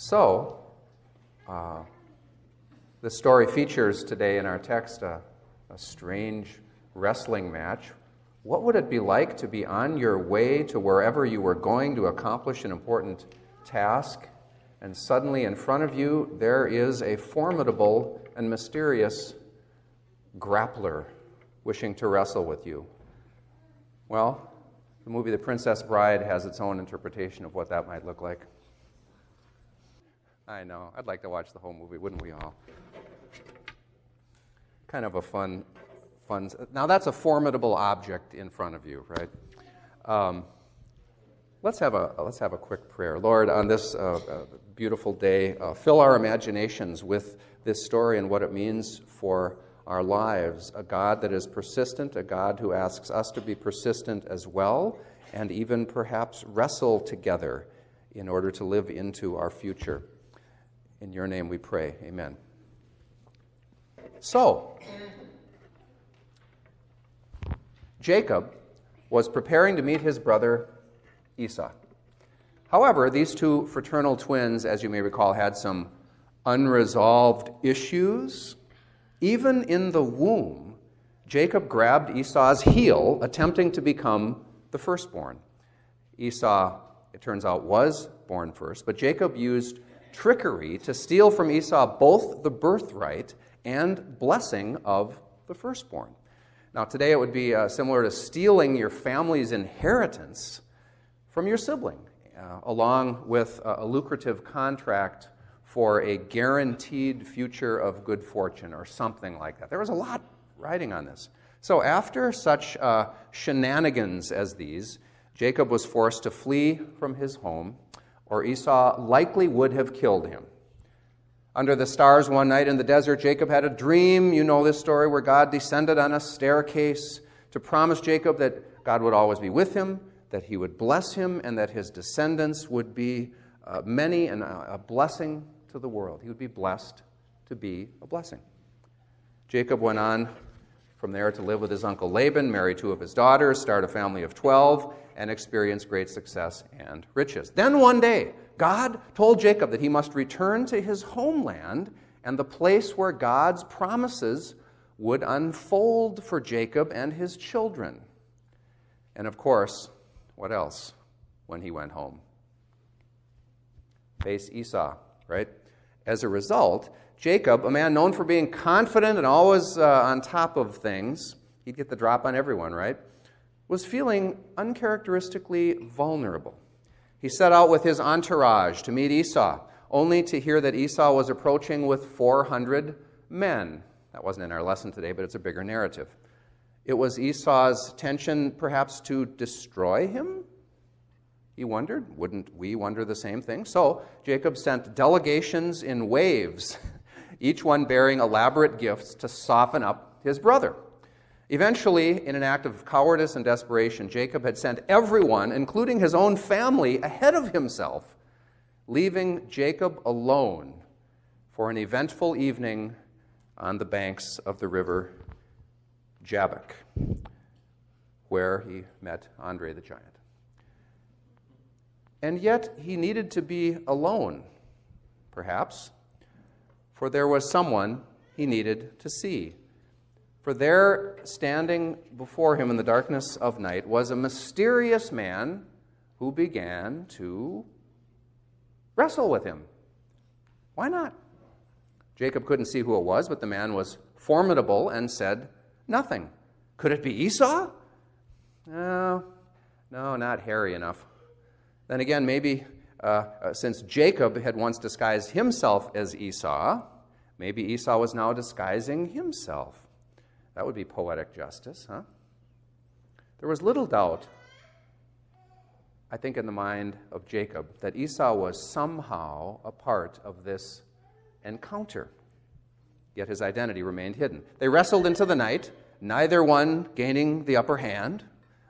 So, uh, the story features today in our text a, a strange wrestling match. What would it be like to be on your way to wherever you were going to accomplish an important task, and suddenly in front of you there is a formidable and mysterious grappler wishing to wrestle with you? Well, the movie The Princess Bride has its own interpretation of what that might look like. I know. I'd like to watch the whole movie, wouldn't we all? Kind of a fun, fun. Now that's a formidable object in front of you, right? Um, let's have a let's have a quick prayer, Lord, on this uh, uh, beautiful day. Uh, fill our imaginations with this story and what it means for our lives. A God that is persistent, a God who asks us to be persistent as well, and even perhaps wrestle together in order to live into our future. In your name we pray. Amen. So, Jacob was preparing to meet his brother Esau. However, these two fraternal twins, as you may recall, had some unresolved issues. Even in the womb, Jacob grabbed Esau's heel, attempting to become the firstborn. Esau, it turns out, was born first, but Jacob used trickery to steal from Esau both the birthright and blessing of the firstborn. Now, today it would be uh, similar to stealing your family's inheritance from your sibling, uh, along with a, a lucrative contract for a guaranteed future of good fortune or something like that. There was a lot writing on this. So, after such uh, shenanigans as these, Jacob was forced to flee from his home or Esau likely would have killed him. Under the stars one night in the desert, Jacob had a dream. You know this story where God descended on a staircase to promise Jacob that God would always be with him, that he would bless him, and that his descendants would be uh, many and a blessing to the world. He would be blessed to be a blessing. Jacob went on from there to live with his uncle Laban, marry two of his daughters, start a family of 12, and experience great success and riches. Then one day, God told Jacob that he must return to his homeland and the place where God's promises would unfold for Jacob and his children. And of course, what else when he went home? Face Esau, right? As a result, Jacob, a man known for being confident and always uh, on top of things, he'd get the drop on everyone, right? Was feeling uncharacteristically vulnerable. He set out with his entourage to meet Esau, only to hear that Esau was approaching with 400 men. That wasn't in our lesson today, but it's a bigger narrative. It was Esau's tension perhaps to destroy him? He wondered. Wouldn't we wonder the same thing? So Jacob sent delegations in waves, each one bearing elaborate gifts to soften up his brother. Eventually, in an act of cowardice and desperation, Jacob had sent everyone, including his own family, ahead of himself, leaving Jacob alone for an eventful evening on the banks of the river Jabbok, where he met Andre the giant. And yet, he needed to be alone, perhaps, for there was someone he needed to see. For there, standing before him in the darkness of night, was a mysterious man who began to wrestle with him. Why not? Jacob couldn't see who it was, but the man was formidable and said nothing. Could it be Esau? No, no, not hairy enough. Then again, maybe uh, uh, since Jacob had once disguised himself as Esau, maybe Esau was now disguising himself. That would be poetic justice, huh? There was little doubt, I think, in the mind of Jacob that Esau was somehow a part of this encounter. Yet his identity remained hidden. They wrestled into the night, neither one gaining the upper hand,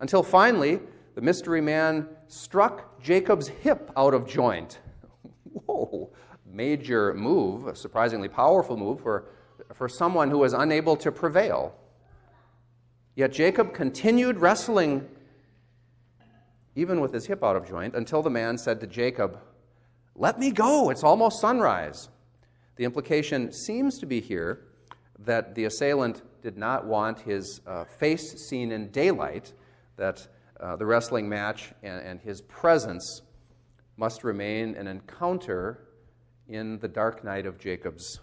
until finally the mystery man struck Jacob's hip out of joint. Whoa, major move, a surprisingly powerful move for for someone who was unable to prevail. Yet Jacob continued wrestling, even with his hip out of joint, until the man said to Jacob, Let me go, it's almost sunrise. The implication seems to be here that the assailant did not want his uh, face seen in daylight, that uh, the wrestling match and, and his presence must remain an encounter in the dark night of Jacob's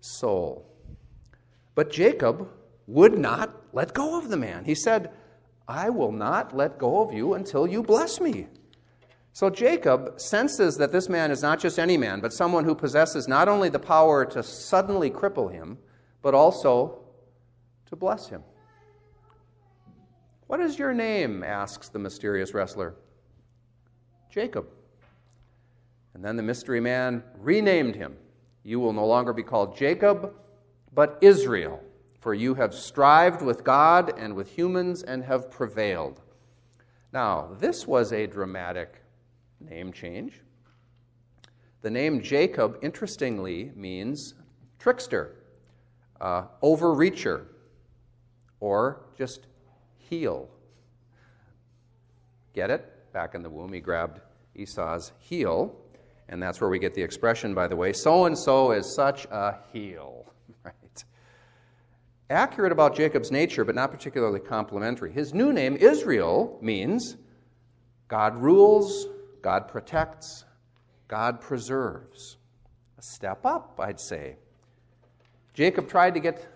soul. But Jacob would not let go of the man. He said, I will not let go of you until you bless me. So Jacob senses that this man is not just any man, but someone who possesses not only the power to suddenly cripple him, but also to bless him. What is your name? asks the mysterious wrestler. Jacob. And then the mystery man renamed him. You will no longer be called Jacob, but Israel, for you have strived with God and with humans and have prevailed. Now, this was a dramatic name change. The name Jacob, interestingly, means trickster, uh, overreacher, or just heel. Get it? Back in the womb, he grabbed Esau's heel, and that's where we get the expression, by the way, so and so is such a heel. Accurate about Jacob's nature, but not particularly complimentary. His new name, Israel, means God rules, God protects, God preserves. A step up, I'd say. Jacob tried to get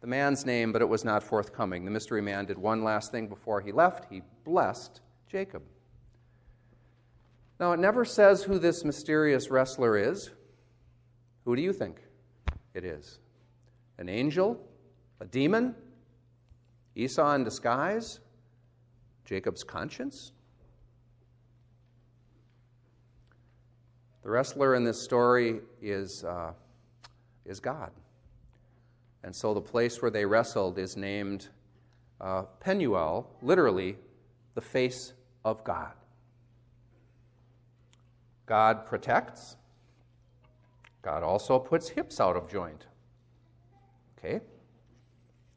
the man's name, but it was not forthcoming. The mystery man did one last thing before he left he blessed Jacob. Now, it never says who this mysterious wrestler is. Who do you think it is? An angel? A demon? Esau in disguise? Jacob's conscience? The wrestler in this story is, uh, is God. And so the place where they wrestled is named uh, Penuel, literally, the face of God. God protects. God also puts hips out of joint. Okay?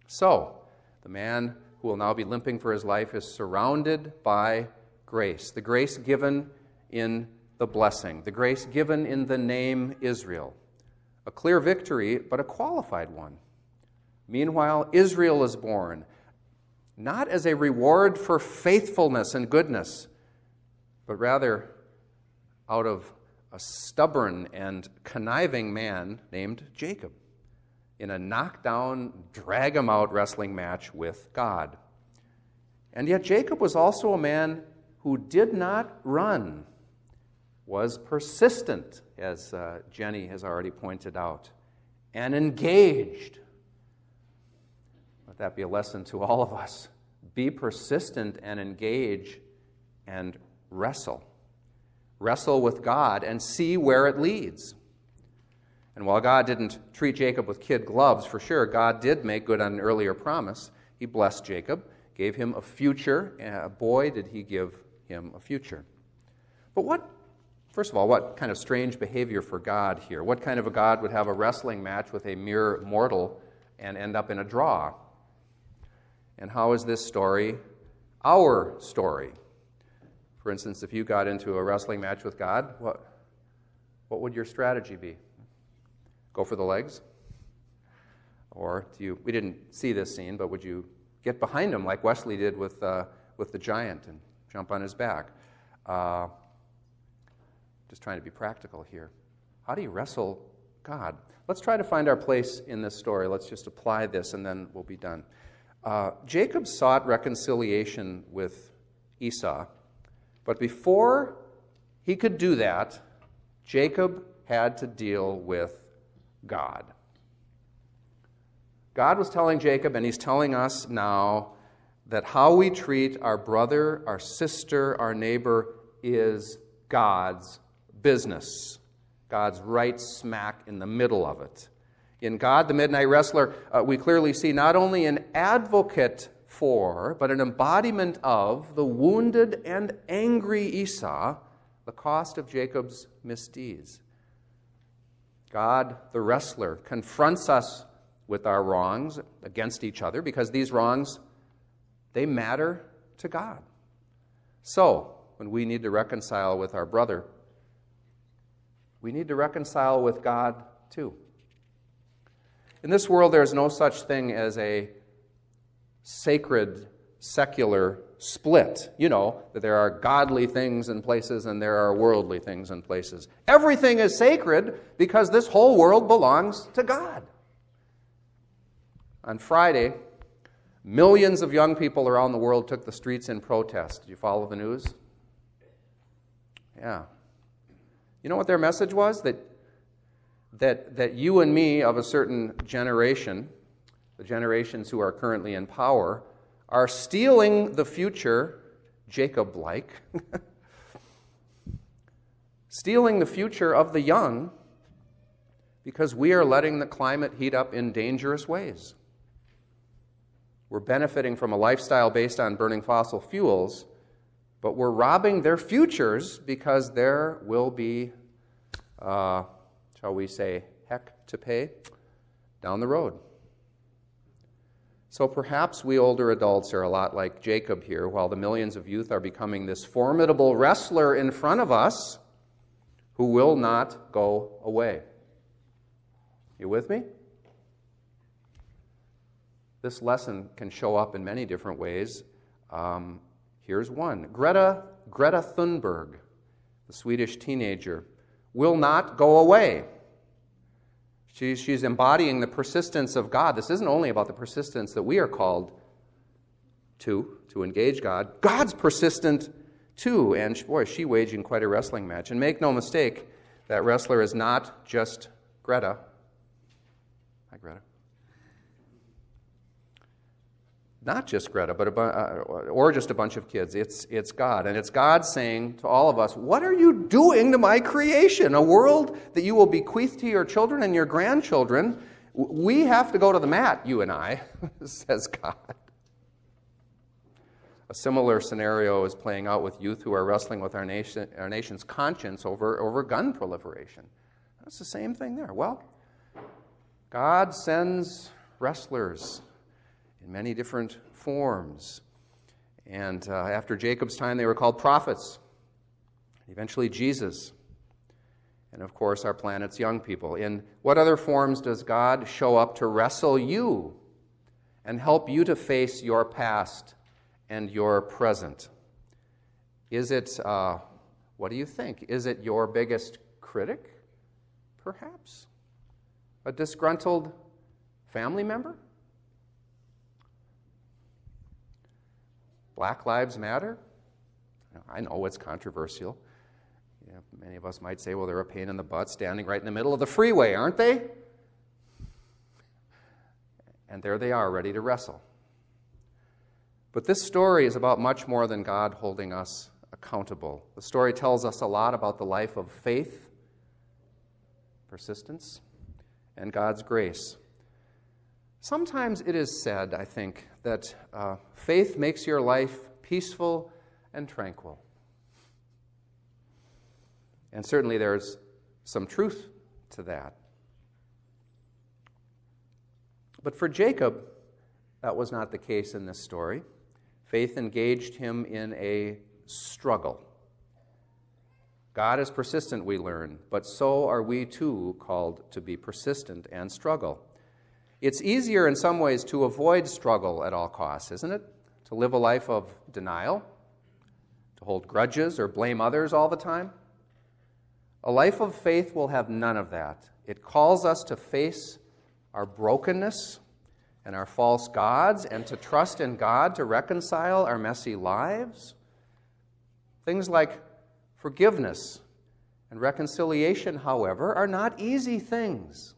So, the man who will now be limping for his life is surrounded by grace. The grace given in the blessing, the grace given in the name Israel. A clear victory, but a qualified one. Meanwhile, Israel is born, not as a reward for faithfulness and goodness, but rather out of a stubborn and conniving man named Jacob in a knockdown, drag him out wrestling match with God. And yet, Jacob was also a man who did not run, was persistent, as uh, Jenny has already pointed out, and engaged let that be a lesson to all of us. Be persistent and engage and wrestle. Wrestle with God and see where it leads. And while God didn't treat Jacob with kid gloves, for sure, God did make good on an earlier promise. He blessed Jacob, gave him a future. Boy, did he give him a future. But what, first of all, what kind of strange behavior for God here? What kind of a God would have a wrestling match with a mere mortal and end up in a draw? And how is this story our story? For instance, if you got into a wrestling match with God, what, what would your strategy be? Go for the legs? Or do you, we didn't see this scene, but would you get behind him like Wesley did with, uh, with the giant and jump on his back? Uh, just trying to be practical here. How do you wrestle God? Let's try to find our place in this story. Let's just apply this and then we'll be done. Uh, Jacob sought reconciliation with Esau, but before he could do that, Jacob had to deal with God. God was telling Jacob, and he's telling us now, that how we treat our brother, our sister, our neighbor is God's business. God's right smack in the middle of it. In God, the Midnight Wrestler, uh, we clearly see not only an advocate for, but an embodiment of the wounded and angry Esau, the cost of Jacob's misdeeds. God, the wrestler, confronts us with our wrongs against each other because these wrongs, they matter to God. So, when we need to reconcile with our brother, we need to reconcile with God too. In this world, there is no such thing as a sacred, secular split. You know, that there are godly things in places and there are worldly things in places. Everything is sacred because this whole world belongs to God. On Friday, millions of young people around the world took the streets in protest. Did you follow the news? Yeah. You know what their message was? That, that, that you and me of a certain generation, the generations who are currently in power, are stealing the future, Jacob like, stealing the future of the young because we are letting the climate heat up in dangerous ways. We're benefiting from a lifestyle based on burning fossil fuels, but we're robbing their futures because there will be, uh, shall we say, heck to pay down the road. So perhaps we older adults are a lot like Jacob here, while the millions of youth are becoming this formidable wrestler in front of us who will not go away. You with me? This lesson can show up in many different ways. Um, here's one Greta, Greta Thunberg, the Swedish teenager, will not go away. She's, she's embodying the persistence of God. This isn't only about the persistence that we are called to, to engage God. God's persistent too. And boy, is she waging quite a wrestling match. And make no mistake, that wrestler is not just Greta. Hi, Greta. Not just Greta, but a, uh, or just a bunch of kids. It's, it's God. And it's God saying to all of us, What are you doing to my creation? A world that you will bequeath to your children and your grandchildren. We have to go to the mat, you and I, says God. A similar scenario is playing out with youth who are wrestling with our, nation, our nation's conscience over, over gun proliferation. That's the same thing there. Well, God sends wrestlers in many different forms. And uh, after Jacob's time, they were called prophets. Eventually, Jesus. And of course, our planet's young people. In what other forms does God show up to wrestle you and help you to face your past and your present? Is it, uh, what do you think? Is it your biggest critic? Perhaps. A disgruntled family member? Black Lives Matter? I know it's controversial. many of us might say, well, they're a pain in the butt standing right in the middle of the freeway, aren't they? And there they are, ready to wrestle. But this story is about much more than God holding us accountable. The story tells us a lot about the life of faith, persistence, and God's grace. Sometimes it is said, I think, that uh, faith makes your life peaceful and tranquil. And certainly there's some truth to that. But for Jacob, that was not the case in this story. Faith engaged him in a struggle. God is persistent, we learn, but so are we too called to be persistent and struggle. It's easier in some ways to avoid struggle at all costs, isn't it? To live a life of denial, to hold grudges or blame others all the time. A life of faith will have none of that. It calls us to face our brokenness and our false gods and to trust in God to reconcile our messy lives. Things like forgiveness and reconciliation, however, are not easy things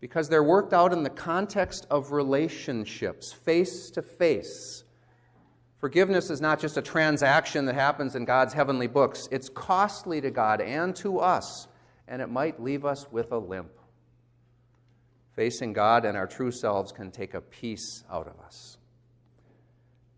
because they're worked out in the context of relationships, face to face. Forgiveness is not just a transaction that happens in God's heavenly books, it's costly to God and to us, and it might leave us with a limp. Facing God and our true selves can take a piece out of us.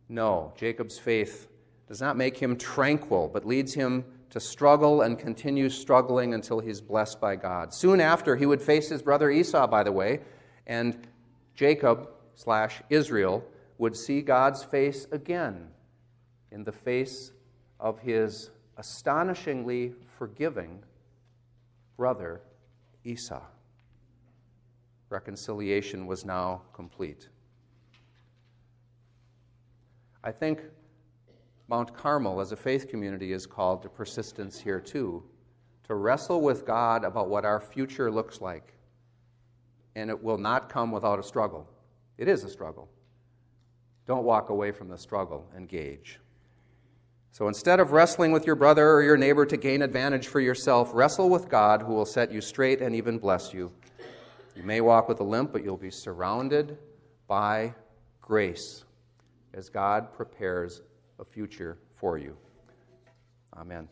No, Jacob's faith does not make him tranquil, but leads him to struggle and continue struggling until he's blessed by God. Soon after, he would face his brother Esau, by the way, and Jacob slash Israel would see God's face again in the face of his astonishingly forgiving brother Esau. Reconciliation was now complete. I think Mount Carmel, as a faith community, is called to persistence here too, to wrestle with God about what our future looks like. And it will not come without a struggle. It is a struggle. Don't walk away from the struggle, engage. So instead of wrestling with your brother or your neighbor to gain advantage for yourself, wrestle with God who will set you straight and even bless you. You may walk with a limp, but you'll be surrounded by grace as God prepares a future for you. Amen.